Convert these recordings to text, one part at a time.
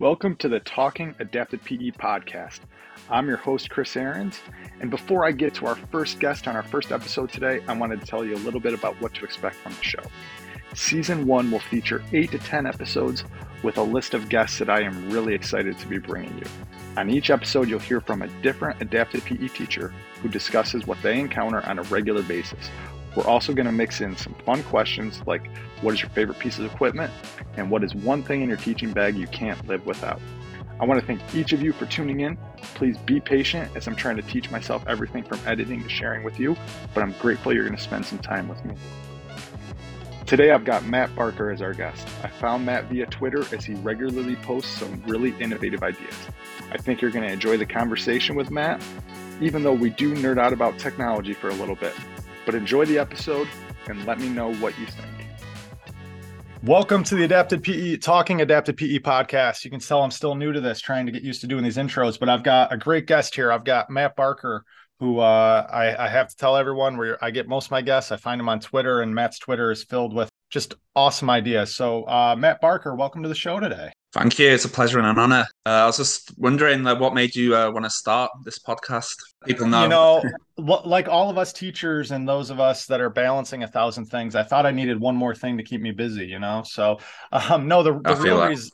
Welcome to the Talking Adapted PE podcast. I'm your host, Chris Ahrens. And before I get to our first guest on our first episode today, I wanted to tell you a little bit about what to expect from the show. Season one will feature eight to 10 episodes with a list of guests that I am really excited to be bringing you. On each episode, you'll hear from a different adapted PE teacher who discusses what they encounter on a regular basis. We're also going to mix in some fun questions like what is your favorite piece of equipment and what is one thing in your teaching bag you can't live without. I want to thank each of you for tuning in. Please be patient as I'm trying to teach myself everything from editing to sharing with you, but I'm grateful you're going to spend some time with me. Today I've got Matt Barker as our guest. I found Matt via Twitter as he regularly posts some really innovative ideas. I think you're going to enjoy the conversation with Matt, even though we do nerd out about technology for a little bit. But enjoy the episode and let me know what you think. Welcome to the Adapted PE Talking Adapted PE podcast. You can tell I'm still new to this, trying to get used to doing these intros, but I've got a great guest here. I've got Matt Barker, who uh, I, I, have to tell everyone where I get most of my guests. I find him on Twitter, and Matt's Twitter is filled with just awesome ideas. So, uh, Matt Barker, welcome to the show today. Thank you. It's a pleasure and an honor. Uh, I was just wondering uh, what made you uh, want to start this podcast. People know, you know, like all of us teachers and those of us that are balancing a thousand things. I thought I needed one more thing to keep me busy. You know, so um, no, the, the real reason,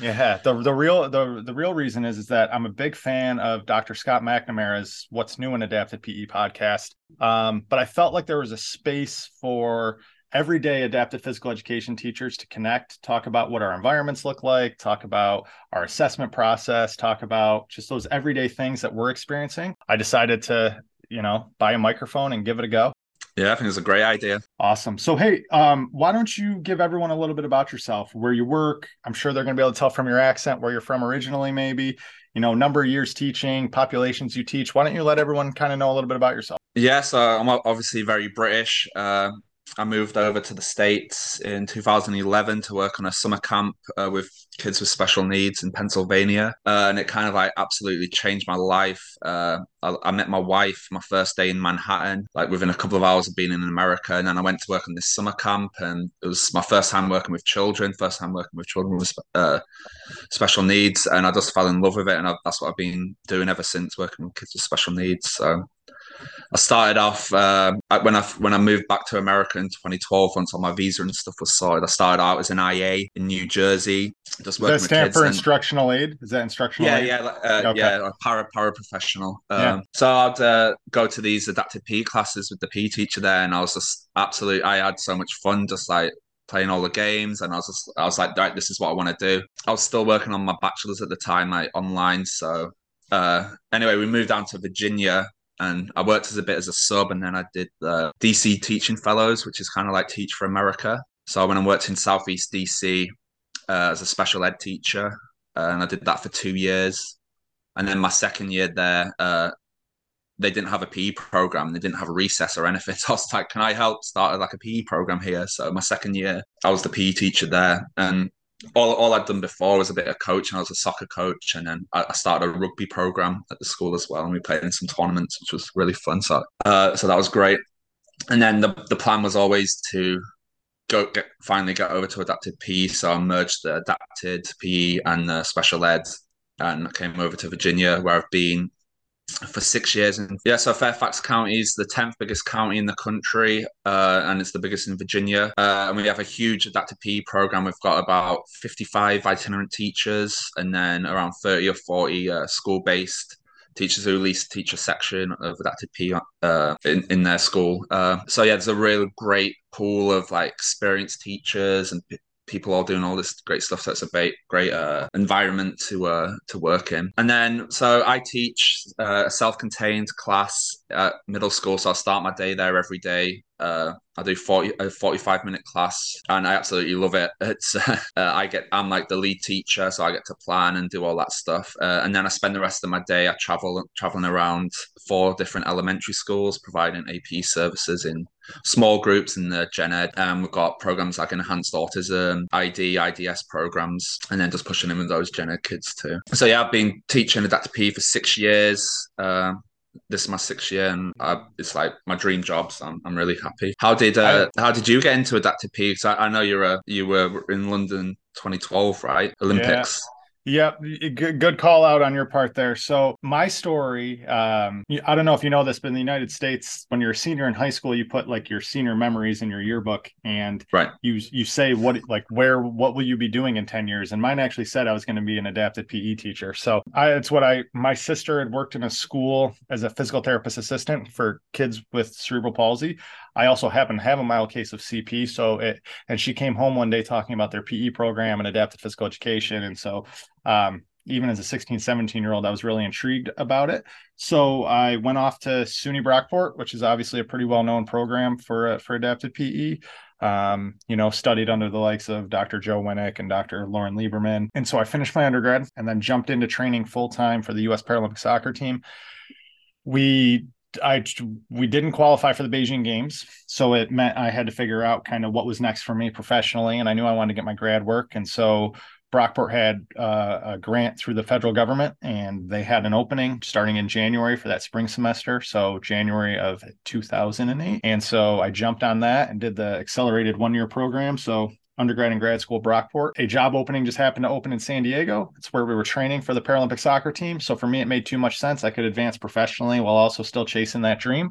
yeah, the the real the the real reason is is that I'm a big fan of Dr. Scott McNamara's "What's New in Adapted PE" podcast. Um, but I felt like there was a space for everyday adaptive physical education teachers to connect, talk about what our environments look like, talk about our assessment process, talk about just those everyday things that we're experiencing. I decided to, you know, buy a microphone and give it a go. Yeah, I think it's a great idea. Awesome. So, hey, um, why don't you give everyone a little bit about yourself, where you work? I'm sure they're going to be able to tell from your accent where you're from originally, maybe, you know, number of years teaching, populations you teach. Why don't you let everyone kind of know a little bit about yourself? Yes, uh, I'm obviously very British. Uh, I moved over to the States in 2011 to work on a summer camp uh, with kids with special needs in Pennsylvania. Uh, and it kind of like absolutely changed my life. Uh, I, I, met my wife my first day in Manhattan, like within a couple of hours of being in America. And then I went to work on this summer camp, and it was my first time working with children, first time working with children with uh, special needs. And I just fell in love with it. And I, that's what I've been doing ever since working with kids with special needs. So I started off uh, when I when I moved back to America in 2012. Once all my visa and stuff was sorted, I started out as an IA in New Jersey. Just working Does that stand for and, instructional aid? Is that instructional? Yeah, aid? yeah, uh, okay. yeah. Para paraprofessional. Um, yeah. So I'd uh, go to these adapted PE classes with the PE teacher there, and I was just absolutely. I had so much fun, just like playing all the games and I was just I was like right this is what I want to do I was still working on my bachelor's at the time like online so uh anyway we moved down to Virginia and I worked as a bit as a sub, and then I did the DC Teaching Fellows, which is kind of like Teach for America. So I went and worked in Southeast DC uh, as a special ed teacher, uh, and I did that for two years. And then my second year there, uh, they didn't have a PE program, they didn't have a recess or anything. So I was like, "Can I help start like a PE program here?" So my second year, I was the PE teacher there, and all, all I'd done before was a bit of coaching. I was a soccer coach, and then I, I started a rugby program at the school as well, and we played in some tournaments, which was really fun. So, uh, so that was great. And then the the plan was always to go get finally get over to adapted PE. So I merged the adapted PE and the special ed, and I came over to Virginia, where I've been for six years. And yeah, so Fairfax County is the 10th biggest county in the country, uh, and it's the biggest in Virginia. Uh, and we have a huge adapted PE program. We've got about 55 itinerant teachers and then around 30 or 40 uh, school based teachers who at least teach a section of adapted PE uh, in, in their school. Uh, so yeah, there's a real great pool of like experienced teachers and people all doing all this great stuff. So it's a great, great uh, environment to uh, to work in. And then, so I teach uh, a self-contained class at middle school. So I start my day there every day. Uh, I do 40, a 45 minute class and I absolutely love it. It's, uh, I get, I'm like the lead teacher, so I get to plan and do all that stuff. Uh, and then I spend the rest of my day, I travel, traveling around four different elementary schools, providing AP services in small groups in the gen ed. And we've got programs like enhanced autism, ID, IDS programs, and then just pushing in with those gen ed kids too. So yeah, I've been teaching adaptive PE for six years. Uh, this is my sixth year, and I, it's like my dream job. So I'm, I'm really happy. How did uh, how did you get into adaptive PE? Because I, I, know you're a you were in London 2012, right? Olympics. Yeah. Yep, good, good call out on your part there. So my story, um, I don't know if you know this, but in the United States, when you're a senior in high school, you put like your senior memories in your yearbook, and right. you you say what like where what will you be doing in ten years? And mine actually said I was going to be an adapted PE teacher. So I, it's what I my sister had worked in a school as a physical therapist assistant for kids with cerebral palsy. I also happen to have a mild case of CP. So it, and she came home one day talking about their PE program and adapted physical education. And so, um, even as a 16, 17 year old, I was really intrigued about it. So I went off to SUNY Brockport, which is obviously a pretty well known program for, uh, for adapted PE. Um, you know, studied under the likes of Dr. Joe Winnick and Dr. Lauren Lieberman. And so I finished my undergrad and then jumped into training full time for the US Paralympic soccer team. We I we didn't qualify for the Beijing Games, so it meant I had to figure out kind of what was next for me professionally, and I knew I wanted to get my grad work, and so Brockport had uh, a grant through the federal government, and they had an opening starting in January for that spring semester, so January of 2008, and so I jumped on that and did the accelerated one year program. So undergrad and grad school Brockport. A job opening just happened to open in San Diego. It's where we were training for the Paralympic soccer team. So for me, it made too much sense. I could advance professionally while also still chasing that dream.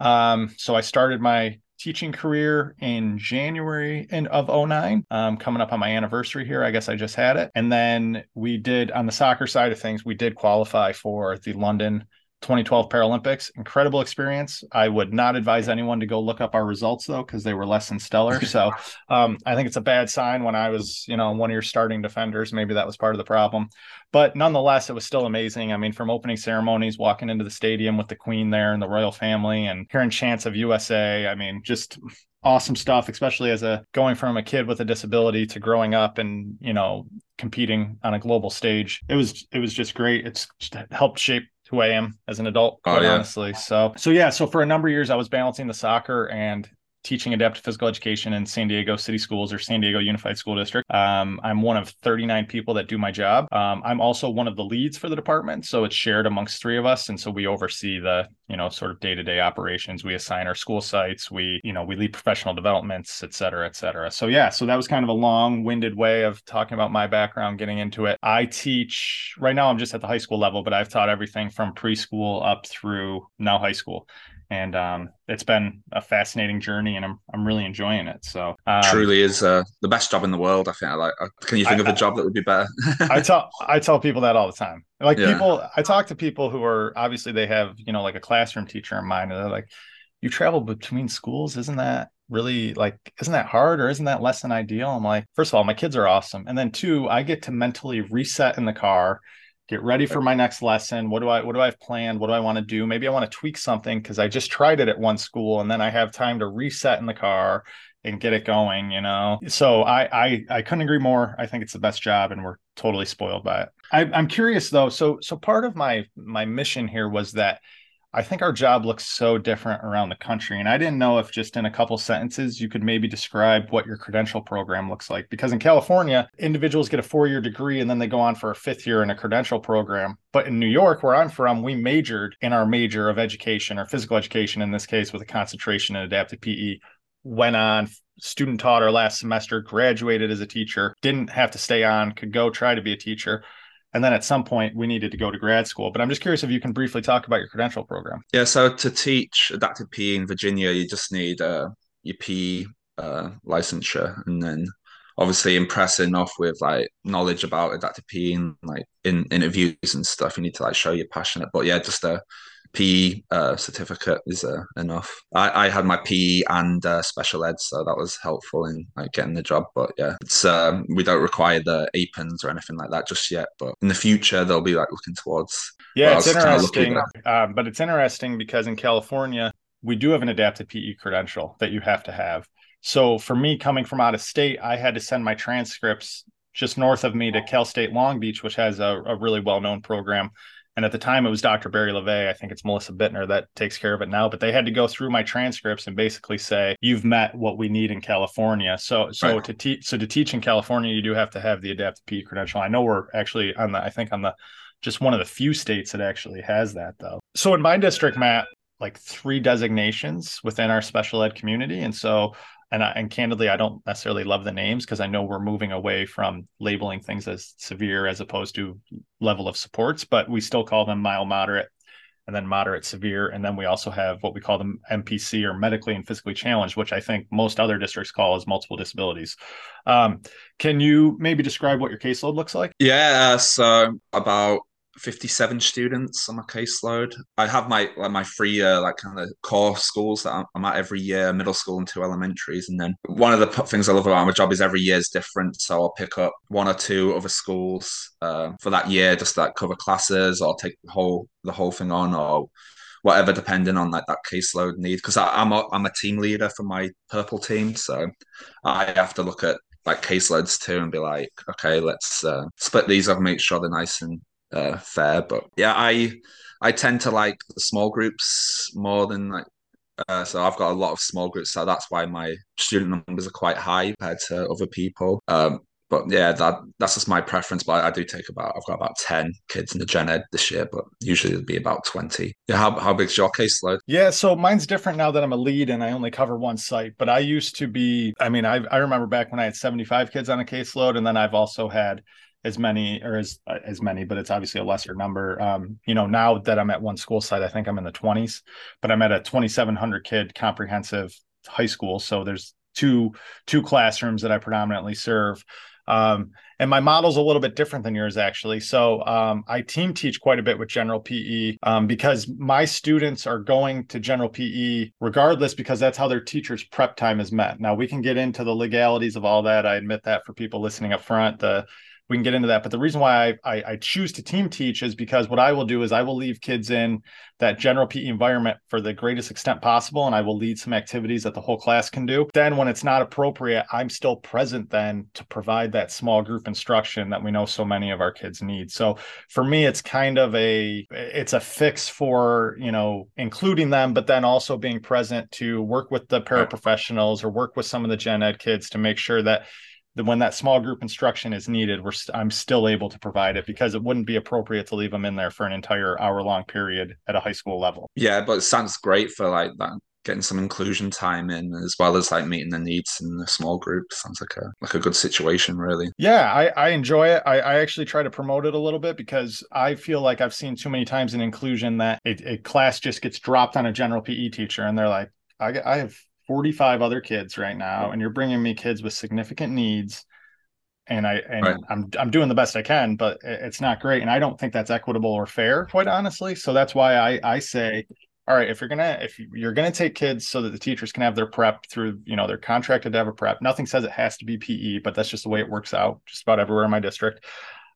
Um, so I started my teaching career in January in, of 09, um, coming up on my anniversary here. I guess I just had it. And then we did on the soccer side of things, we did qualify for the London 2012 Paralympics. Incredible experience. I would not advise anyone to go look up our results though, because they were less than stellar. So um, I think it's a bad sign when I was, you know, one of your starting defenders. Maybe that was part of the problem. But nonetheless, it was still amazing. I mean, from opening ceremonies, walking into the stadium with the Queen there and the royal family and hearing chants of USA. I mean, just awesome stuff, especially as a going from a kid with a disability to growing up and, you know, competing on a global stage. It was it was just great. It's just helped shape who I am as an adult, quite oh, yeah. honestly. So, so yeah, so for a number of years, I was balancing the soccer and teaching adaptive physical education in San Diego City Schools or San Diego Unified School District. Um, I'm one of 39 people that do my job. Um, I'm also one of the leads for the department, so it's shared amongst three of us, and so we oversee the you know sort of day to day operations. We assign our school sites. We you know we lead professional developments, et cetera, et cetera. So yeah, so that was kind of a long winded way of talking about my background, getting into it. I teach right now. I'm just at the high school level, but I've taught everything from preschool up through now high school and um, it's been a fascinating journey, and I'm I'm really enjoying it. So um, truly is uh, the best job in the world. I think. I like. Uh, can you think I, of a job that would be better? I tell I tell people that all the time. Like yeah. people, I talk to people who are obviously they have you know like a classroom teacher in mind, and they're like, "You travel between schools, isn't that?" really like isn't that hard or isn't that less than ideal i'm like first of all my kids are awesome and then two i get to mentally reset in the car get ready for my next lesson. What do i what do i have planned? What do i want to do? Maybe i want to tweak something because i just tried it at one school and then i have time to reset in the car and get it going you know? So i i, I couldn't agree more. I think it's the best job and we're totally spoiled by it. I, i'm curious though. So so part of my my mission here was that I think our job looks so different around the country. And I didn't know if just in a couple sentences you could maybe describe what your credential program looks like. Because in California, individuals get a four year degree and then they go on for a fifth year in a credential program. But in New York, where I'm from, we majored in our major of education or physical education, in this case, with a concentration in adaptive PE. Went on, student taught our last semester, graduated as a teacher, didn't have to stay on, could go try to be a teacher and then at some point we needed to go to grad school. But I'm just curious if you can briefly talk about your credential program. Yeah, so to teach adaptive PE in Virginia, you just need uh, your PE uh, licensure, and then obviously impress enough with like knowledge about adaptive PE and like in interviews and stuff. You need to like show you're passionate. But yeah, just a PE uh, certificate is uh, enough. I, I had my PE and uh, special ed, so that was helpful in like getting the job. But yeah, it's um, we don't require the APENS or anything like that just yet. But in the future, they'll be like looking towards. Yeah, it's interesting. Um, but it's interesting because in California, we do have an adapted PE credential that you have to have. So for me, coming from out of state, I had to send my transcripts just north of me to Cal State Long Beach, which has a, a really well known program and at the time, it was Dr. Barry Lavay. I think it's Melissa Bittner that takes care of it now. But they had to go through my transcripts and basically say, "You've met what we need in California." So, so right. to teach, so to teach in California, you do have to have the adaptive PE credential. I know we're actually on the, I think on the, just one of the few states that actually has that though. So in my district, Matt, like three designations within our special ed community, and so and I, and candidly, I don't necessarily love the names because I know we're moving away from labeling things as severe as opposed to level of supports, but we still call them mild, moderate, and then moderate, severe, and then we also have what we call them MPC or medically and physically challenged, which I think most other districts call as multiple disabilities. Um, can you maybe describe what your caseload looks like? Yeah, so about 57 students on my caseload. I have my like my three uh, like kind of core schools that I'm at every year, middle school and two elementaries, and then one of the things I love about my job is every year is different. So I'll pick up one or two other schools uh, for that year, just like cover classes or take the whole the whole thing on or whatever, depending on like that caseload need. Because I'm a, I'm a team leader for my purple team, so I have to look at like caseloads too and be like, okay, let's uh, split these up, make sure they're nice and uh, fair. But yeah, I I tend to like small groups more than like. Uh, so I've got a lot of small groups, so that's why my student numbers are quite high compared to other people. Um, but yeah, that that's just my preference. But I, do take about I've got about ten kids in the gen ed this year, but usually it'll be about twenty. Yeah, how how big's your caseload? Yeah, so mine's different now that I'm a lead and I only cover one site. But I used to be. I mean, I I remember back when I had 75 kids on a caseload, and then I've also had as many or as uh, as many, but it's obviously a lesser number. Um, you know, now that I'm at one school site, I think I'm in the 20s, but I'm at a 2,700 kid comprehensive high school. So there's two two classrooms that I predominantly serve. Um, and my model's a little bit different than yours actually. So um, I team teach quite a bit with general PE um, because my students are going to general PE regardless because that's how their teacher's prep time is met. Now we can get into the legalities of all that. I admit that for people listening up front. The we can get into that. But the reason why I, I, I choose to team teach is because what I will do is I will leave kids in that general PE environment for the greatest extent possible, and I will lead some activities that the whole class can do. Then, when it's not appropriate, I'm still present then to provide that small group instruction that we know so many of our kids need. So for me, it's kind of a it's a fix for you know including them, but then also being present to work with the paraprofessionals or work with some of the gen ed kids to make sure that that when that small group instruction is needed, we're st- I'm still able to provide it because it wouldn't be appropriate to leave them in there for an entire hour long period at a high school level. Yeah, but it sounds great for like that getting some inclusion time in as well as like meeting the needs in the small group. Sounds like a like a good situation really. Yeah i i enjoy it. I, I actually try to promote it a little bit because i feel like i've seen too many times in inclusion that a, a class just gets dropped on a general pe teacher and they're like i, I have 45 other kids right now and you're bringing me kids with significant needs and I and right. I'm I'm doing the best I can, but it's not great, and I don't think that's equitable or fair, quite honestly. So that's why I I say, all right, if you're gonna if you're gonna take kids so that the teachers can have their prep through, you know, they're contracted to have a prep. Nothing says it has to be PE, but that's just the way it works out, just about everywhere in my district.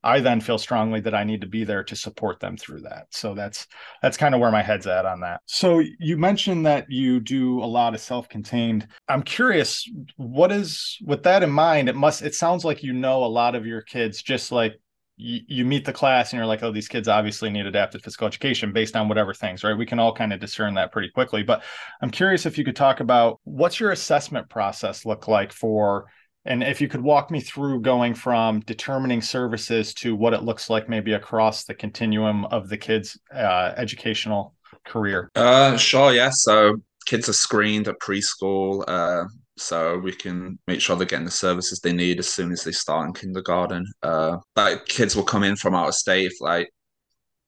I then feel strongly that I need to be there to support them through that. So that's that's kind of where my head's at on that. So you mentioned that you do a lot of self-contained. I'm curious, what is with that in mind? It must it sounds like you know a lot of your kids just like you, you meet the class and you're like, oh, these kids obviously need adapted physical education based on whatever things, right? We can all kind of discern that pretty quickly. But I'm curious if you could talk about what's your assessment process look like for and if you could walk me through going from determining services to what it looks like maybe across the continuum of the kids' uh, educational career. Uh, sure, yeah. So kids are screened at preschool. Uh, so we can make sure they're getting the services they need as soon as they start in kindergarten. Uh, like kids will come in from out of state, like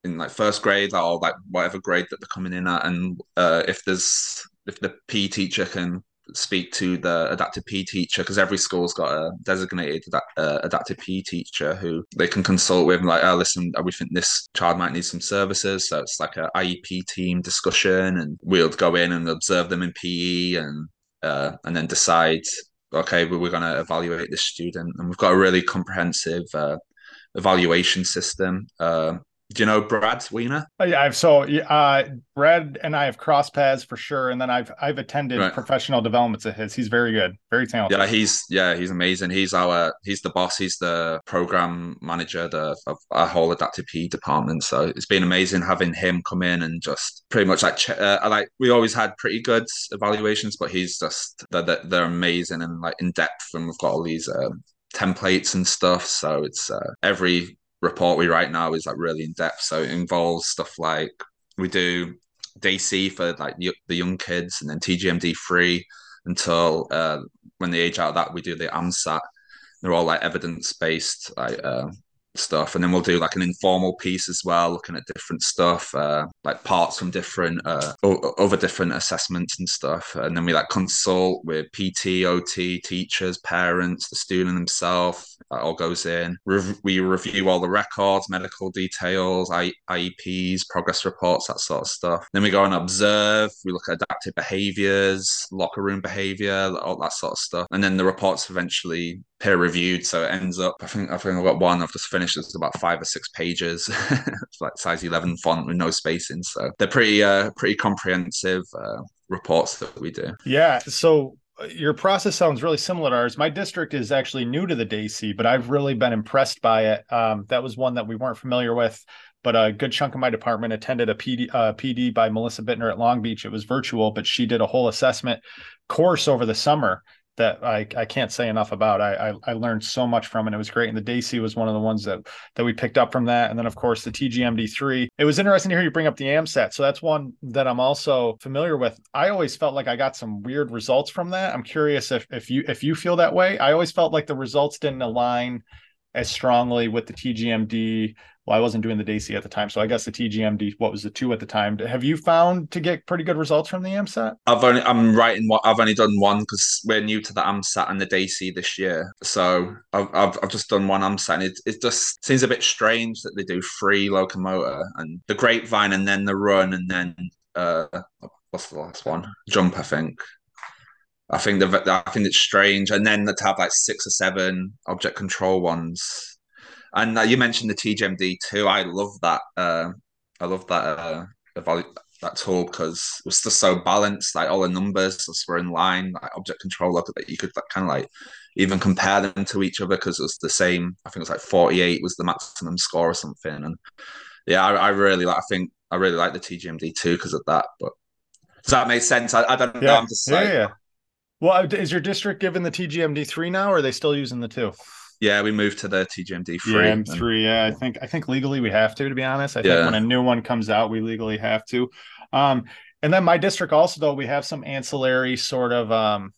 in like first grade or like whatever grade that they're coming in at, and uh, if there's if the PE teacher can speak to the adaptive PE teacher because every school's got a designated uh, adaptive PE teacher who they can consult with. Like, oh, listen, we think this child might need some services, so it's like a IEP team discussion, and we'll go in and observe them in PE and uh, and then decide. Okay, we're going to evaluate this student, and we've got a really comprehensive uh, evaluation system. Uh, do you know Brad Weiner? Uh, yeah, I've so uh, Brad and I have crossed paths for sure, and then I've I've attended right. professional developments of his. He's very good, very talented. Yeah, he's yeah he's amazing. He's our he's the boss. He's the program manager the, of our whole adaptive PE department. So it's been amazing having him come in and just pretty much like uh, like we always had pretty good evaluations, but he's just they're, they're amazing and like in depth, and we've got all these. Um, templates and stuff so it's uh, every report we write now is like really in depth. So it involves stuff like we do DAYC for like the young kids, and then TGMD three until uh, when they age out of that, we do the AMSAT. They're all like evidence based, like uh, stuff and then we'll do like an informal piece as well looking at different stuff uh, like parts from different uh, other different assessments and stuff. And then we like consult with pt ot teachers parents the student himself that all goes in. Re- we review all the records medical details I- ieps progress reports that sort of stuff. Then we go and observe we look at adaptive behaviors locker room behavior all that sort of stuff. And then the reports eventually peer reviewed so it ends up i think i think i've got one i've just finished it's about five or six pages it's like size 11 font with no spacing so they're pretty uh pretty comprehensive uh, reports that we do yeah so uh, your process sounds really similar to ours. My district is actually new to the DAYC, but I've really been impressed by it. Um, that was one that we weren't familiar with, but a good chunk of my department attended a PD, uh, PD by Melissa Bittner at Long Beach. It was virtual, but she did a whole assessment course over the summer that I, I can't say enough about. I, I, I learned so much from it. It was great. And the DAYC was one of the ones that that we picked up from that. And then of course the TGMD three. It was interesting to hear you bring up the AMSAT. So that's one that I'm also familiar with. I always felt like I got some weird results from that. I'm curious if if you if you feel that way. I always felt like the results didn't align as strongly with the TGMD well, I wasn't doing the DAYC at the time, so I guess the TGMD, what was the two at the time? Have you found to get pretty good results from the AMSAT? I've only I'm writing what I've only done one because we're new to the AMSAT and the DAYC this year, so I've, I've, I've just done one AMSAT, and it it just seems a bit strange that they do free locomotor and the grapevine and then the run and then uh what's the last one jump I think. I think the I think it's strange, and then to have like six or seven object control ones and uh, you mentioned the TGMD two. I love that. Uh, I love that uh, that tool because it was just so balanced. Like all the numbers just were in line. Like object control look that you could like, kind of like even compare them to each other because it was the same. I think it was like forty eight was the maximum score or something. And yeah, I, I really like. I think I really like the TGMD too because of that. But does that make sense? I, I don't yeah. know. I'm just like, yeah, yeah. Well, is your district given the TGMD three now, or are they still using the two? Yeah, we moved to the TGMD three. Yeah, M three. Yeah, I think I think legally we have to. To be honest, I think when a new one comes out, we legally have to. Um, and then my district also though we have some ancillary sort of um,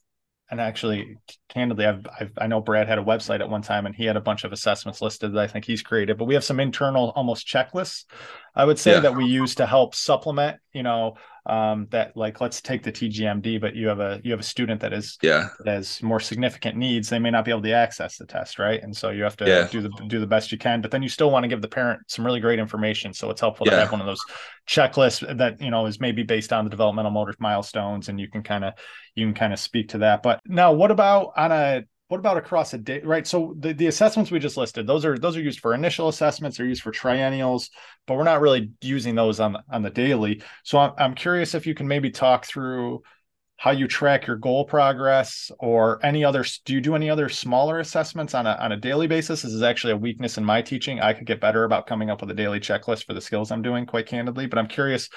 and actually candidly I've, I've, i know brad had a website at one time and he had a bunch of assessments listed that i think he's created but we have some internal almost checklists i would say yeah. that we use to help supplement you know um, that like let's take the TGMD, but you have a you have a student that is yeah that has more significant needs. They may not be able to access the test, right? And so you have to yeah. do the do the best you can. But then you still want to give the parent some really great information. So it's helpful yeah. to have one of those checklists that you know is maybe based on the developmental motor milestones, and you can kind of you can kind of speak to that. But now, what about on a what about across a day right so the, the assessments we just listed those are those are used for initial assessments they're used for triennials but we're not really using those on on the daily. So i'm, I'm curious if you can maybe talk through how you track your goal progress or any other do you do any other smaller assessments on a, on a daily basis? This is actually a weakness in my teaching. I could get better about coming up with a daily checklist for the skills i'm doing quite candidly but i'm curious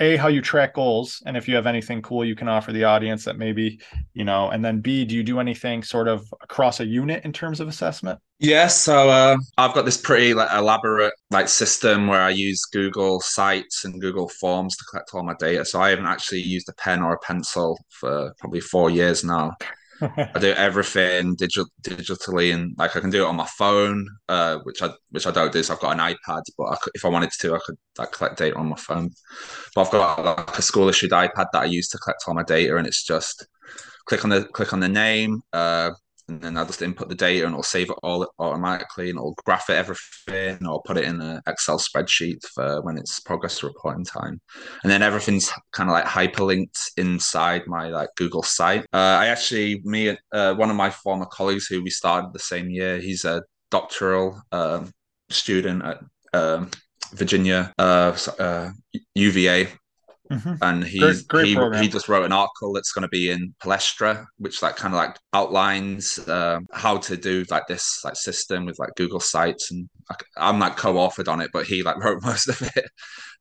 a how you track goals and if you have anything cool you can offer the audience that maybe you know and then b do you do anything sort of across a unit in terms of assessment? Yes yeah, so uh, i've got this pretty like, elaborate like system where i use google sites and google forms to collect all my data so i haven't actually used a pen or a pencil for probably four years now I do everything digital digitally, and like I can do it on my phone, uh, which I which I don't do. So I've got an iPad, but I could, if I wanted to, I could like collect data on my phone. But I've got like a school issued iPad that I use to collect all my data, and it's just click on the click on the name, uh, and then I just input the data and it'll save it all automatically and it'll graph it everything or put it in an Excel spreadsheet for when it's progress reporting time. And then everything's kind of like hyperlinked inside my like Google site. Uh, I actually, me, uh, one of my former colleagues who we started the same year, he's a doctoral um, student at um, Virginia uh, UVA uh, Mm-hmm. And he's great, great he he just wrote an article that's going to be in Palestra, which like kind of like outlines uh, how to do like this like system with like Google Sites, and I'm like co-authored on it, but he like wrote most of it.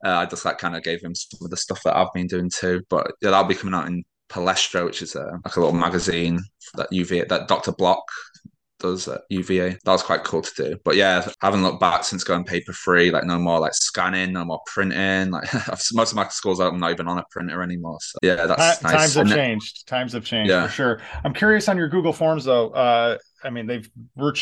Uh, I just like kind of gave him some of the stuff that I've been doing too. But yeah, that'll be coming out in Palestra, which is a, like a little magazine that UV that Dr. Block does at UVA. That was quite cool to do. But yeah, I haven't looked back since going paper free. Like no more like scanning, no more printing. Like most of my schools, I'm not even on a printer anymore. So yeah, that's nice. Times have changed. Times have changed yeah. for sure. I'm curious on your Google Forms though. Uh, I mean, they've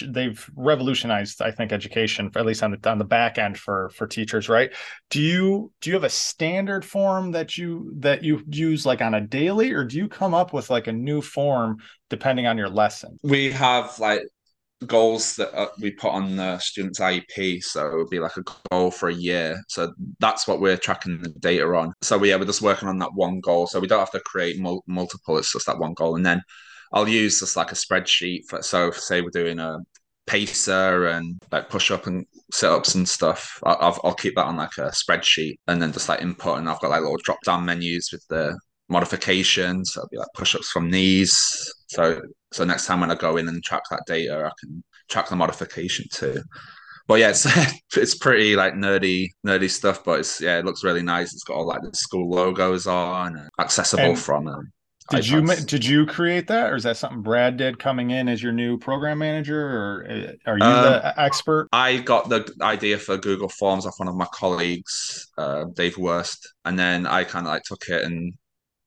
they've revolutionized, I think, education, at least on the on the back end for for teachers, right? Do you do you have a standard form that you that you use like on a daily, or do you come up with like a new form depending on your lesson? We have like goals that uh, we put on the student's IEP. So it would be like a goal for a year. So that's what we're tracking the data on. So yeah, we're just working on that one goal. So we don't have to create mul- multiple. It's just that one goal, and then I'll use just like a spreadsheet for so say we're doing a pacer and like push up and sit ups and stuff. I'll, I'll keep that on like a spreadsheet and then just like input and I've got like little drop down menus with the modifications. So it'll be like push ups from these. So so next time when I go in and track that data, I can track the modification too. But yeah, it's it's pretty like nerdy nerdy stuff, but it's yeah, it looks really nice. It's got all like the school logos on, accessible and, from um, did you did you create that, or is that something Brad did coming in as your new program manager, or uh, are you um, the expert? I got the idea for Google Forms off one of my colleagues, uh, Dave Worst, and then I kind of like took it and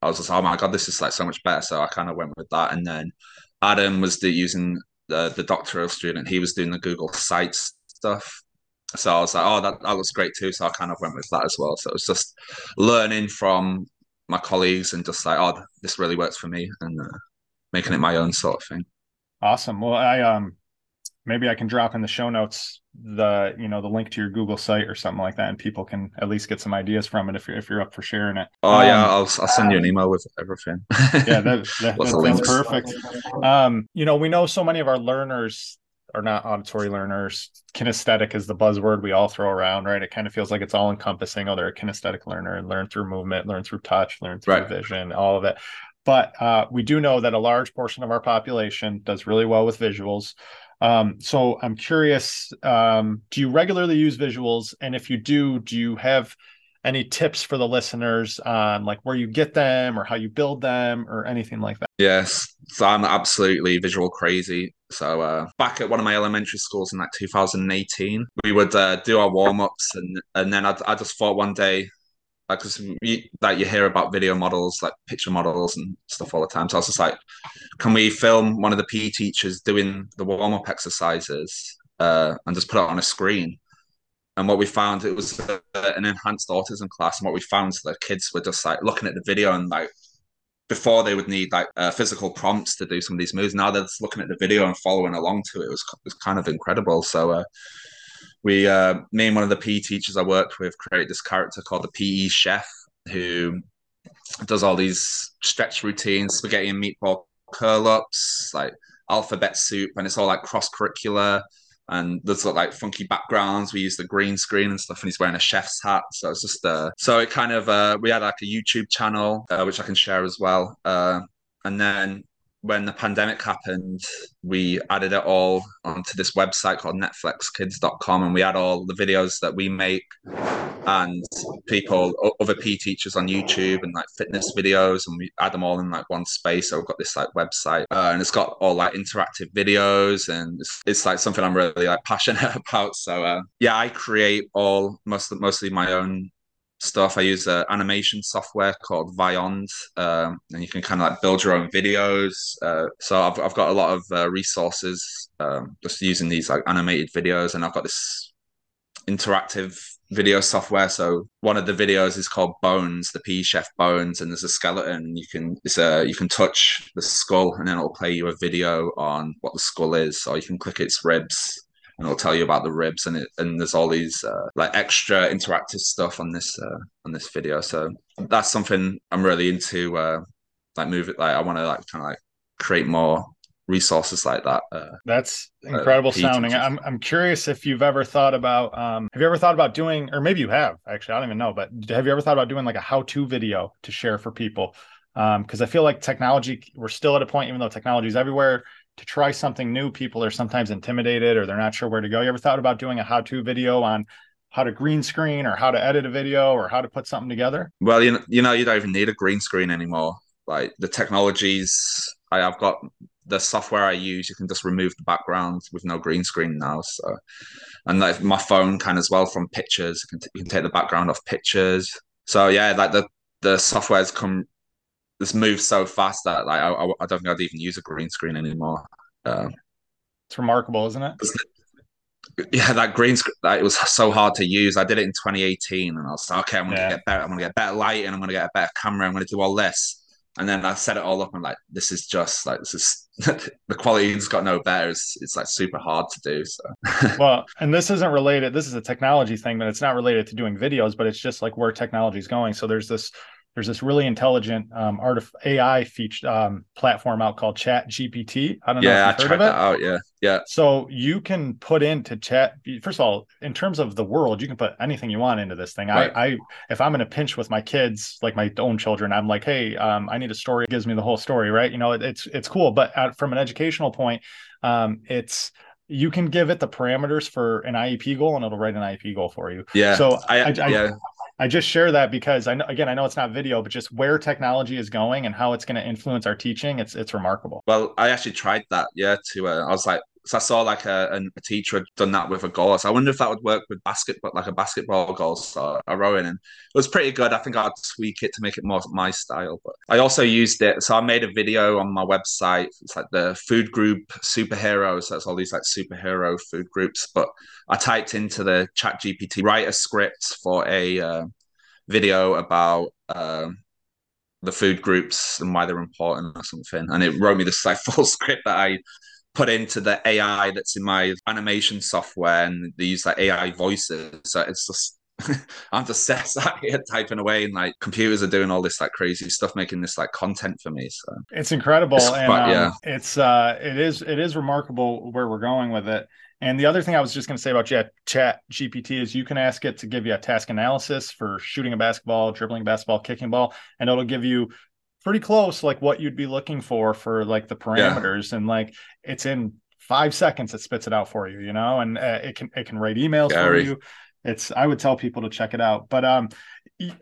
I was just, oh my god, this is like so much better. So I kind of went with that, and then Adam was the, using the the doctoral student. He was doing the Google Sites stuff. So I was like, oh, that, that looks great too. So I kind of went with that as well. So it was just learning from my colleagues and just like, oh, this really works for me, and uh, making it my own sort of thing. Awesome. Well, I um maybe I can drop in the show notes the you know the link to your Google site or something like that, and people can at least get some ideas from it if you're if you're up for sharing it. Oh um, yeah, I'll I'll send you an email with everything. yeah, that, that, that that's perfect. Um, you know, we know so many of our learners are not auditory learners. Kinesthetic is the buzzword we all throw around, right? It kind of feels like it's all encompassing. Oh, they're a kinesthetic learner and learn through movement, learn through touch, learn through right. vision, all of it. But uh, we do know that a large portion of our population does really well with visuals. Um, so I'm curious, um, do you regularly use visuals? And if you do, do you have any tips for the listeners on like where you get them or how you build them or anything like that? Yes. So I'm absolutely visual crazy. So uh, back at one of my elementary schools in like 2018, we would uh, do our warm ups, and and then I, I just thought one day, like, cause you, like you hear about video models, like picture models and stuff all the time. So I was just like, can we film one of the PE teachers doing the warm up exercises uh, and just put it on a screen? And what we found, it was uh, an enhanced autism class. And what we found, is the kids were just like looking at the video and like before they would need like uh, physical prompts to do some of these moves. Now they're just looking at the video and following along to it. It was, it was kind of incredible. So uh, we, uh, me and one of the PE teachers I worked with, created this character called the PE chef who does all these stretch routines, spaghetti and meatball curl ups, like alphabet soup, and it's all like cross curricular and there's like funky backgrounds. We use the green screen and stuff, and he's wearing a chef's hat. So it's just uh, so it kind of uh, we had like a YouTube channel uh, which I can share as well. Uh, and then when the pandemic happened, we added it all onto this website called netflixkids.com and we had all the videos that we make and people, other P teachers on YouTube and like fitness videos, and we add them all in like one space. So we've got this like website uh, and it's got all like interactive videos and it's, it's like something I'm really like passionate about. So uh, yeah, I create all most mostly my own stuff. I use an animation software called Vyond, um, and you can kind of like build your own videos. Uh, so I've, I've got a lot of uh, resources um, just using these like animated videos, and I've got this interactive video software. So one of the videos is called Bones, the PE Chef Bones, and there's a skeleton. You can it's a you can touch the skull, and then it'll play you a video on what the skull is, or you can click its ribs and it'll tell you about the ribs and it and there's all these uh, like extra interactive stuff on this uh, on this video. So that's something i'm really into uh like move it like i want to like kind of like create more resources like that uh, that's uh, incredible sounding. I'm, I'm curious if you've ever thought about um have you ever thought about doing or maybe you have actually i don't even know but have you ever thought about doing like a how-to video to share for people? Um because i feel like technology we're still at a point even though technology is everywhere to try something new, people are sometimes intimidated or they're not sure where to go. You ever thought about doing a how to video on how to green screen or how to edit a video or how to put something together? Well, you know, you know, you don't even need a green screen anymore. Like the technologies, I, have got the software I use, you can just remove the background with no green screen now. So, and like my phone can as well from pictures. You can, t- you can take the background off pictures. So yeah, like the the software's come, it's moves so fast that like I, I don't think I'd even use a green screen anymore. Um, it's remarkable, isn't it? Yeah, that green screen, it was so hard to use. I did it in 2018, and I was like, okay, I'm gonna yeah. get better. I'm gonna get better light, and I'm gonna get a better camera. I'm gonna do all this and then I set it all up and like this is just like this is the quality's got no better. It's, it's like super hard to do. So well, and this isn't related. This is a technology thing, but it's not related to doing videos. But it's just like where technology is going. So there's this there's this really intelligent um, art of AI feature um, platform out called Chat GPT. I don't know. if you've I tried that out. Yeah, yeah. So you can put into Chat. First of all, in terms of the world, you can put anything you want into this thing. Right. I, I, if I'm in a pinch with my kids, like my own children, I'm like, hey, um, I need a story. It gives me the whole story, right? You know, it, it's it's cool. But from an educational point, um, it's you can give it the parameters for an IEP goal and it'll write an IEP goal for you. Yeah. So I, I, yeah. I just share that because I know again I know it's not video, but just where technology is going and how it's going to influence our teaching, it's it's remarkable. Well, I actually tried that, yeah. To uh, I was like, so I saw like a, a teacher had done that with a goal. So I wonder if that would work with basketball, like a basketball goal. So I rowing. and it was pretty good. I think I'd tweak it to make it more my style. But I also used it. So I made a video on my website. It's like the food group superheroes. So that's all these like superhero food groups. But I typed into the Chat GPT write a script for a uh, video about. Uh, the food groups and why they're important or something. And it wrote me this like full script that I put into the AI that's in my animation software and they use like AI voices. So it's just I'm just sat here typing away and like computers are doing all this like crazy stuff, making this like content for me. So it's incredible. It's, and um, yeah, it's uh it is it is remarkable where we're going with it. And the other thing I was just going to say about Chat, Chat GPT is you can ask it to give you a task analysis for shooting a basketball, dribbling a basketball, kicking a ball, and it'll give you pretty close like what you'd be looking for for like the parameters yeah. and like it's in five seconds it spits it out for you you know and uh, it can it can write emails Gary. for you it's i would tell people to check it out but um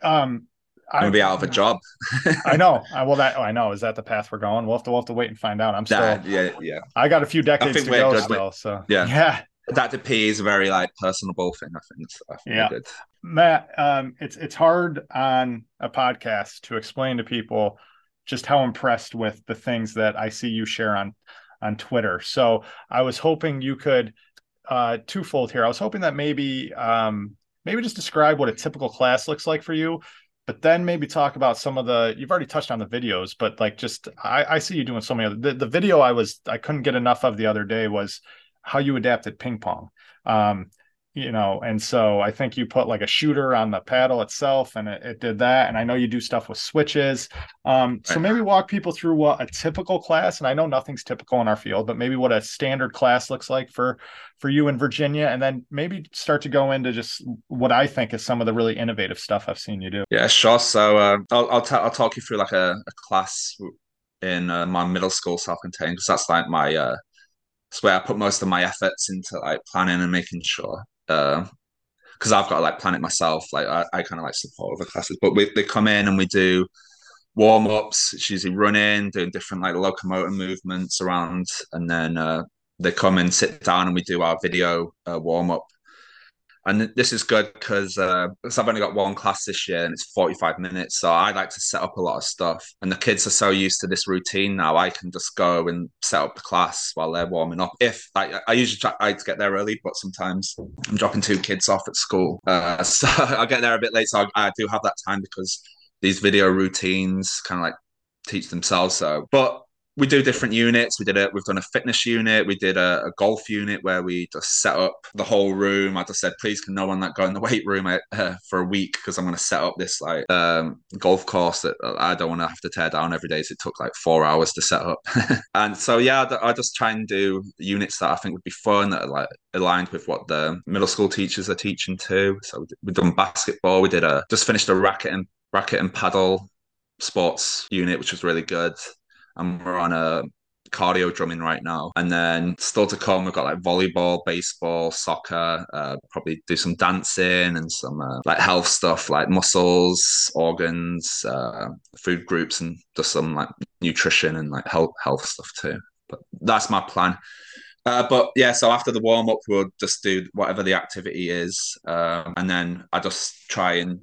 um I'm gonna be out of a job. I know. I, well, that oh, I know. Is that the path we're going? We'll have to we'll have to wait and find out. I'm still. Nah, yeah, yeah. I got a few decades to go still. So yeah, yeah. Dr. P is a very like personable thing. I think. So I think yeah. Good. Matt, um, it's it's hard on a podcast to explain to people just how impressed with the things that I see you share on on Twitter. So I was hoping you could uh, twofold here. I was hoping that maybe um, maybe just describe what a typical class looks like for you, but then maybe talk about some of the you've already touched on the videos, but like just I, I see you doing so many other the, the video I was I couldn't get enough of the other day was how you adapted ping pong. Um, you know and so i think you put like a shooter on the paddle itself and it, it did that and i know you do stuff with switches. Um, so maybe walk people through what a typical class and i know nothing's typical in our field but maybe what a standard class looks like for for you in virginia and then maybe start to go into just what i think is some of the really innovative stuff i've seen you do. Yeah sure. So uh, I'll, I'll, t- I'll talk you through like a, a class in uh, my middle school self-contained because that's like my uh it's where I put most of my efforts into like planning and making sure because uh, I've got to like plan it myself. Like I, I kind of like support other classes, but we, they come in and we do warm ups. It's usually running, doing different like locomotor movements around, and then uh, they come and sit down and we do our video uh, warm up and this is good because uh, I've only got one class this year and it's 45 minutes. So I like to set up a lot of stuff. And the kids are so used to this routine now, I can just go and set up the class while they're warming up. If I, I usually try to get there early, but sometimes I'm dropping two kids off at school. Uh, so I get there a bit late. So I, I do have that time because these video routines kind of like teach themselves. So, but we do different units. We did it. We've done a fitness unit. We did a, a, golf unit where we just set up the whole room. I just said, please, can no one that go in the weight room uh, for a week because I'm going to set up this like um, golf course that I don't want to have to tear down every day. So it took like four hours to set up. and so yeah, I, I just try and do units that I think would be fun that are like aligned with what the middle school teachers are teaching too. So we've done basketball. We did a just finished a racket and racket and paddle sports unit, which was really good and we're on a cardio drumming right now. And then still to come, we've got like volleyball, baseball, soccer, uh, probably do some dancing and some uh, like health stuff like muscles, organs, uh, food groups, and just some like nutrition and like health health stuff too. but that's my plan. Uh, but yeah, so after the warm up, we'll just do whatever the activity is, um, and then I just try and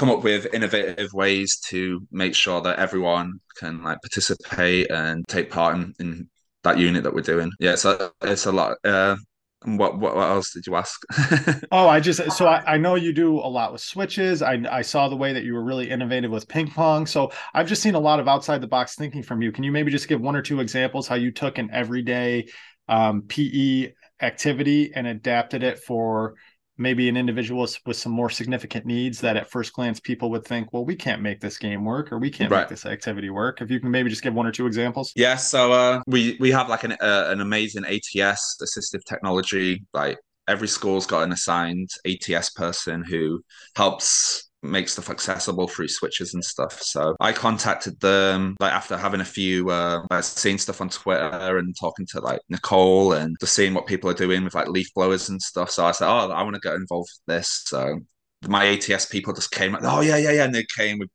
come up with innovative ways to make sure that everyone can like participate and take part in, in that unit that we're doing. Yeah, so it's a lot. Uh, what, what, else did you ask? oh, I just so I, I know you do a lot with switches. I I saw the way that you were really innovative with ping pong. So I've just seen a lot of outside the box thinking from you. Can you maybe just give one or two examples how you took an everyday um, PE activity and adapted it for maybe an individual with some more significant needs that at first glance people would think, well, we can't make this game work or we can't right. make this activity work. If you can maybe just give one or two examples. Yeah, so uh, we we have like an uh, an amazing ATS assistive technology. Like every school's got an assigned ATS person who helps make stuff accessible through switches and stuff. So I contacted them like after having a few uh like seeing stuff on Twitter and talking to like Nicole and just seeing what people are doing with like leaf blowers and stuff. So I said, Oh, I want to get involved with this. So my ATS people just came like, Oh yeah, yeah, yeah. And they came with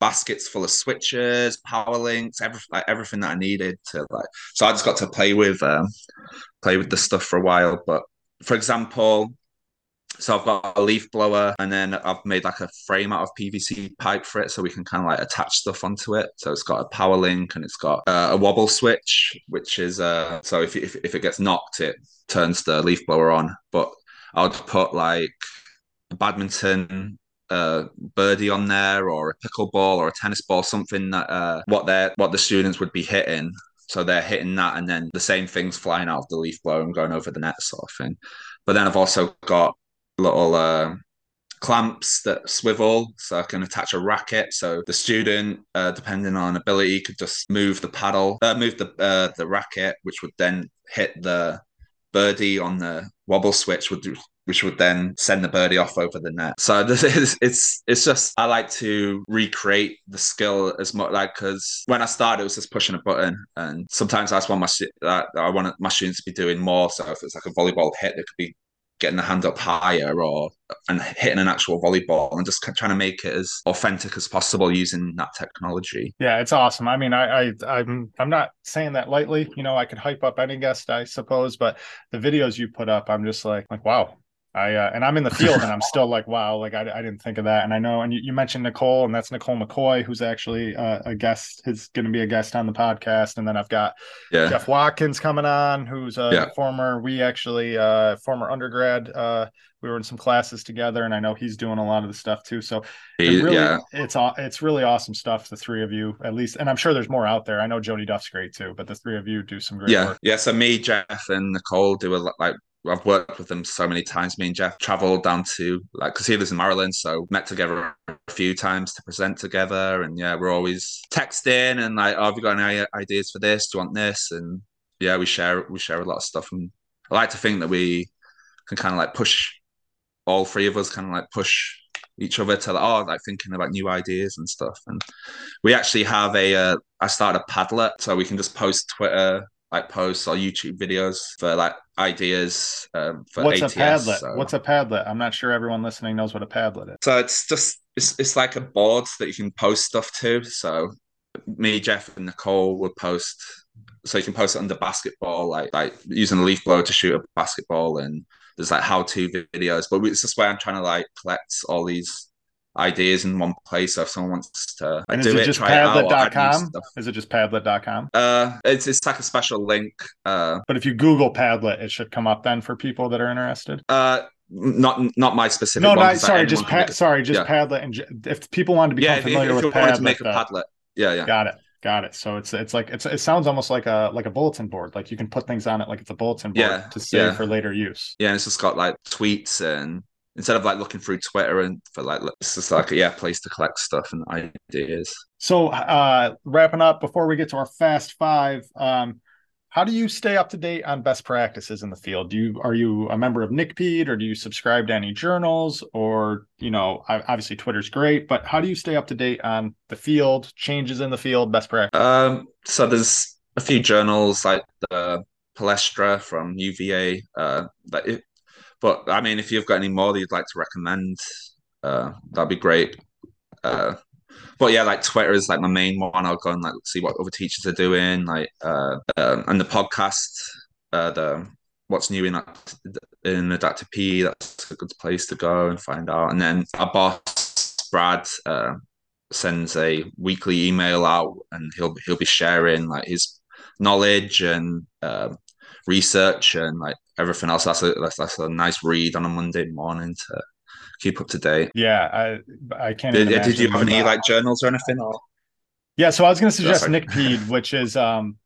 baskets full of switches, power links, everything like everything that I needed to like so I just got to play with um play with the stuff for a while. But for example, so I've got a leaf blower and then I've made like a frame out of PVC pipe for it so we can kind of like attach stuff onto it. So it's got a power link and it's got uh, a wobble switch, which is uh so if, if if it gets knocked, it turns the leaf blower on. But I would put like a badminton uh, birdie on there or a pickleball or a tennis ball, something that uh, what they what the students would be hitting. So they're hitting that, and then the same thing's flying out of the leaf blower and going over the net, sort of thing. But then I've also got little uh, clamps that swivel so I can attach a racket. So the student, uh, depending on ability, could just move the paddle, uh, move the uh, the racket, which would then hit the birdie on the wobble switch, would which would then send the birdie off over the net. So this is it's it's just I like to recreate the skill as much like because when I started it was just pushing a button, and sometimes I just want my I want my students to be doing more. So if it's like a volleyball hit, they could be getting the hand up higher or and hitting an actual volleyball and just trying to make it as authentic as possible using that technology. Yeah, it's awesome. I mean, I, I I'm I'm not saying that lightly. You know, I could hype up any guest, I suppose, but the videos you put up, I'm just like like wow, I uh, and I'm in the field and I'm still like, wow, like I, I didn't think of that. And I know, and you, you mentioned Nicole, and that's Nicole McCoy, who's actually uh, a guest, is going to be a guest on the podcast. And then I've got yeah. Jeff Watkins coming on, who's a yeah. former, we actually uh, former undergrad. Uh, we were in some classes together, and I know he's doing a lot of the stuff too. So he, really, yeah. it's it's really awesome stuff. The three of you, at least, and I'm sure there's more out there. I know Jody Duff's great too, but the three of you do some great yeah. work. Yeah, so me, Jeff, and Nicole do a lot like I've worked with them so many times. Me and Jeff traveled down to like because he lives in Maryland, so met together a few times to present together. And yeah, we're always texting and like, oh, have you got any ideas for this? Do you want this? And yeah, we share we share a lot of stuff. And I like to think that we can kind of like push all three of us, kind of like push each other to like, oh, like thinking about new ideas and stuff. And we actually have a uh, I started a Padlet, so we can just post Twitter like posts or YouTube videos for like ideas um, for What's ATS, a Padlet? So. What's a Padlet? I'm not sure everyone listening knows what a Padlet is. So it's just it's it's like a board that you can post stuff to. So me, Jeff, and Nicole would post. So you can post it under basketball, like like using a leaf blower to shoot a basketball, and there's like how to videos. But it's just where I'm trying to like collect all these ideas in one place. So if someone wants to and do is it, it just padlet.com? Is it just padlet.com? Uh, it's, it's like a special link. Uh, but if you Google Padlet, it should come up then for people that are interested. Uh, not not my specific. No, no, sorry, just pa- sorry, just yeah. Padlet. And if people want to become yeah, familiar if, if with Padlet, to make a Padlet, yeah, yeah, got it. Got it. So it's it's like it's it sounds almost like a like a bulletin board. Like you can put things on it like it's a bulletin board yeah, to save yeah. for later use. Yeah, and it's just got like tweets and instead of like looking through Twitter and for like it's just like a, yeah place to collect stuff and ideas. So uh wrapping up before we get to our fast five, um, how do you stay up to date on best practices in the field? Do you are you a member of NCPED or do you subscribe to any journals or you know obviously Twitter's great, but how do you stay up to date on the field, changes in the field, best practice? Um, so there's a few journals like the Palestra from UVA uh, that but I mean, if you've got any more that you'd like to recommend, uh, that'd be great. Uh, but yeah, like Twitter is like my main one. I'll go and like see what other teachers are doing, like uh, um, and the podcast, uh, the what's new in in adaptive PE. That's a good place to go and find out. And then our boss Brad uh, sends a weekly email out, and he'll he'll be sharing like his knowledge and uh, research and like everything else. That's a that's, that's a nice read on a Monday morning to keep up to date. Yeah, I I can't. Did, did you have any like journals or anything? Or? Yeah, so I was going to suggest Nick Peed, which is um,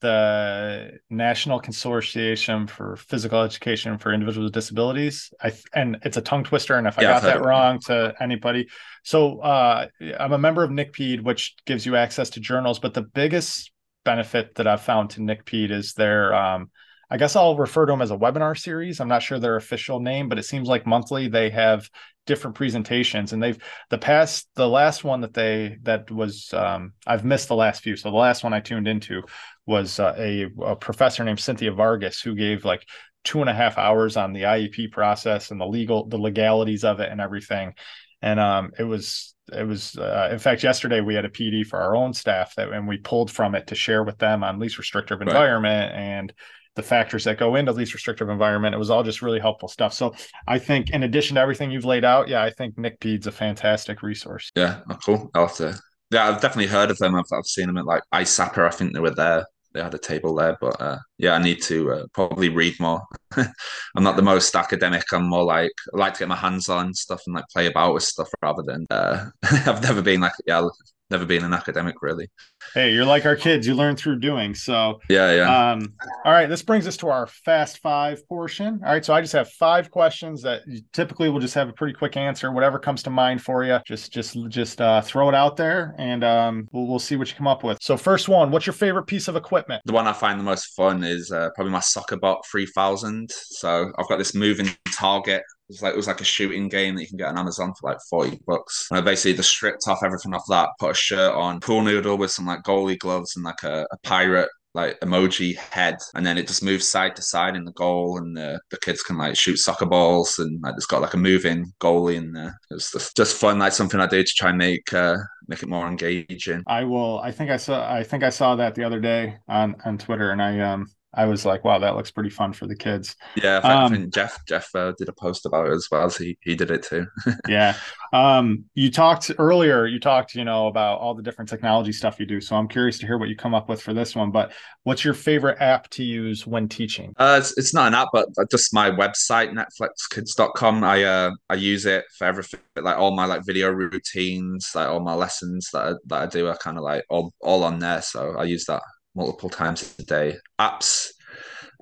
the National Consortium for Physical Education for Individuals with Disabilities. I and it's a tongue twister, and if I got that wrong to anybody, so uh, I'm a member of NCPED, which gives you access to journals. But the biggest benefit that I've found to NCPED is their um, I guess I'll refer to them as a webinar series. I'm not sure their official name, but it seems like monthly they have different presentations and they've the past the last one that they that was um, I've missed the last few. So the last one I tuned into was uh, a, a professor named Cynthia Vargas who gave like two and a half hours on the IEP process and the legal the legalities of it and everything. And um, it was it was uh, in fact yesterday we had a PD for our own staff that and we pulled from it to share with them on least restrictive environment right. and the factors that go into least restrictive environment. It was all just really helpful stuff. So I think in addition to everything you've laid out, yeah, I think NCPED's a fantastic resource. Yeah, oh, cool. I'll have to. Yeah, I've definitely heard of them. I've, I've seen them at like ISAPA. I think they were there. They had a table there, but uh, yeah, I need to uh, probably read more. I'm not the most academic. I'm more like I like to get my hands on stuff and like play about with stuff rather than. Uh, I've never been like yeah, never been an academic really. Hey, you're like our kids. You learn through doing. So yeah, yeah. Um, all right, this brings us to our fast five portion. All right, so I just have five questions that typically we'll just have a pretty quick answer. Whatever comes to mind for you, just just just uh, throw it out there, and um, we'll we'll see what you come up with. So first one, what's your favorite piece of equipment? The one I find the most fun is uh, probably my soccer bot 3000. So I've got this moving target it was like it was like a shooting game that you can get on Amazon for like 40 bucks. And I basically just stripped off everything off that, put a shirt on, pool noodle with some like goalie gloves and like a, a pirate like emoji head and then it just moves side to side in the goal and the, the kids can like shoot soccer balls and like it's got like a moving goalie in there. It's just, just fun like something i do to try and make uh make it more engaging. I will i think i saw i think i saw that the other day on on twitter and i um I was like, wow, that looks pretty fun for the kids. Yeah, I um, think Jeff Jeff uh, did a post about it as well. So he, he did it too. yeah. Um, you talked earlier, you talked, you know, about all the different technology stuff you do. So I'm curious to hear what you come up with for this one. But what's your favorite app to use when teaching? Uh, it's, it's not an app, but just my website, netflixkids.com. I uh, I use it for everything, like all my like video routines, like all my lessons that I, that I do are kind of like all, all on there. So I use that multiple times a day. Apps,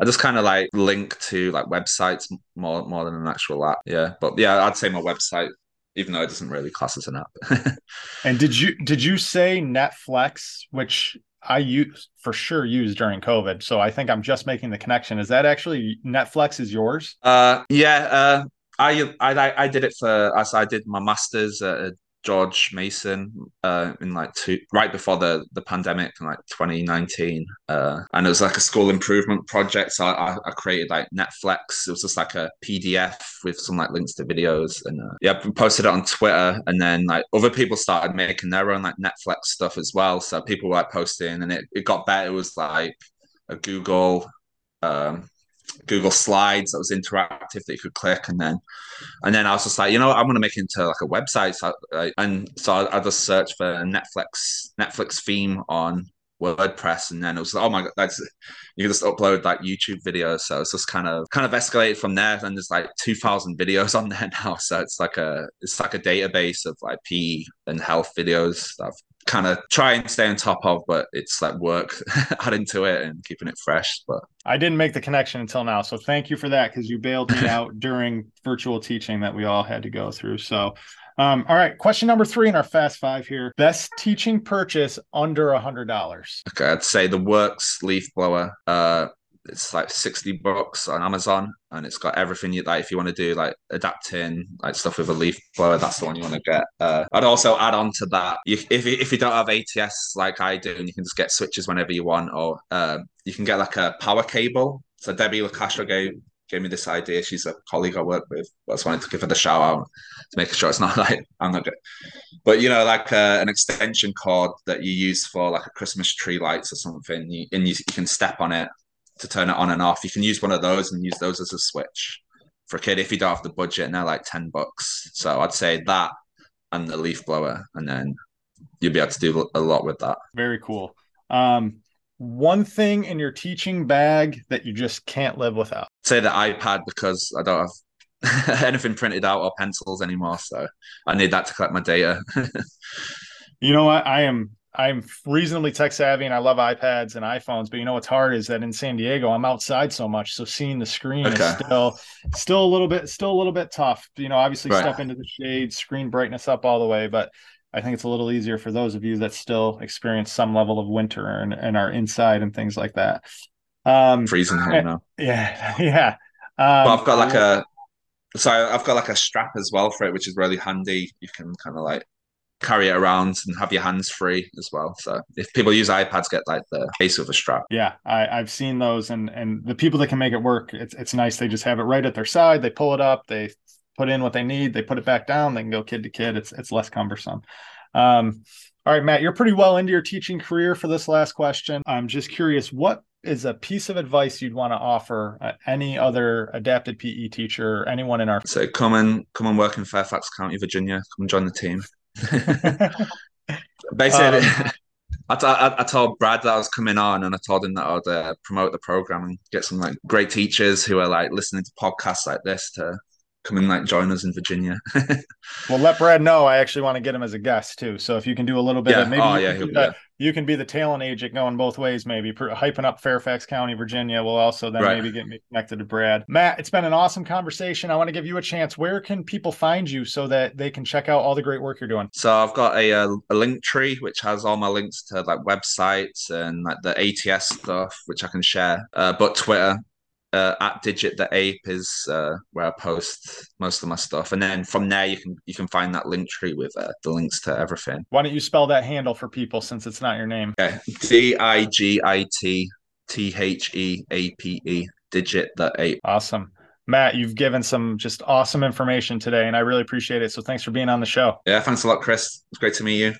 I just kind of like link to like websites more more than an actual app. Yeah, but yeah, I'd say my website, even though it doesn't really class as an app. and did you did you say Netflix, which I use for sure used during COVID? So I think I'm just making the connection. Is that actually Netflix is yours? Uh, yeah. Uh, I, I I did it for as I did my masters at George Mason uh, in like two right before the the pandemic in like 2019, uh, and it was like a school improvement project. So I, I, created like Netflix. It was just like a PDF with some like links to videos, and uh, yeah, posted it on Twitter. And then like other people started making their own like Netflix stuff as well. So people were like posting, and it it got better. It was like a Google. Um, Google Slides that was interactive that you could click, and then and then I was just like, you know, I'm gonna make it into like a website. So I, and so I, I just searched for Netflix Netflix theme on WordPress, and then it was like, oh my god, that's you can just upload like YouTube videos. So it's just kind of kind of escalated from there. And there's like two thousand videos on there now. So it's like a it's like a database of like PE and health videos that I've kind of try and stay on top of, but it's like work adding to it and keeping it fresh. But I didn't make the connection until now. So thank you for that because you bailed me out during virtual teaching that we all had to go through. So um, all right, question number three in our fast five here. Best teaching purchase under a hundred dollars. Okay, I'd say the WORX leaf blower. Uh it's like 60 bucks on Amazon and it's got everything you like if you want to do like adapting like stuff with a leaf blower that's the one you want to get uh, I'd also add on to that you, if, if you don't have ATS like I do and you can just get switches whenever you want or uh, you can get like a power cable so Debbie Lacastro gave me this idea. She's a colleague I work with. I just wanted to give her the shout out to make sure it's not like I'm not good. But you know, like uh, an extension cord that you use for like a Christmas tree lights or something, you, and you, you can step on it to turn it on and off. You can use one of those and use those as a switch for a kid if you don't have the budget, and they're like ten bucks. So I'd say that and the leaf blower, and then you'll be able to do a lot with that. Very cool. Um, one thing in your teaching bag that you just can't live without? Say the iPad because I don't have anything printed out or pencils anymore. So I need that to collect my data. you know what? I am I'm reasonably tech savvy and I love iPads and iPhones, but you know what's hard is that in San Diego I'm outside so much, so seeing the screen okay. is still still a little bit still a little bit tough. You know, obviously right. step into the shade, screen brightness up all the way, but I think it's a little easier for those of you that still experience some level of winter and, and are inside and things like that. Um, Freezing now. Yeah, yeah. Um, but I've got like a so I've got like a strap as well for it, which is really handy. You can kind of like carry it around and have your hands free as well. So if people use iPads, get like the case with a strap. Yeah, I, I've seen those, and and the people that can make it work, it's it's nice. They just have it right at their side. They pull it up. They put in what they need, they put it back down, they can go kid to kid. It's it's less cumbersome. Um, all right, Matt, you're pretty well into your teaching career for this last question. I'm just curious, what is a piece of advice you'd want to offer uh, any other adapted PE teacher, anyone in our so come and come and work in Fairfax County, Virginia. Come and join the team. Basically, um, I, t- I told Brad that I was coming on, and I told him that I'd uh, promote the program and get some like great teachers who are like listening to podcasts like this to come and like join us in Virginia. well, let Brad know. I actually want to get him as a guest too. So if you can do a little bit yeah. of maybe oh, you, yeah, can that, you, can be the talent agent going both ways, maybe hyping up Fairfax County, Virginia. Will also then right. maybe get me connected to Brad. Matt, it's been an awesome conversation. I want to give you a chance. Where can people find you so that they can check out all the great work you're doing? So I've got a, a, a Linktree which has all my links to like websites and like the ATS stuff, which I can share. Uh, but Twitter, uh, at Digit the Ape is uh, where I post most of my stuff, and then from there you can you can find that Linktree with uh, the links to everything. Why don't you spell that handle for people since it's not your name? Okay, D I G I T T H E A P E Digit the Ape. Awesome. Matt, you've given some just awesome information today, and I really appreciate it. So thanks for being on the show. Yeah, thanks a lot, Chris. It's great to meet you.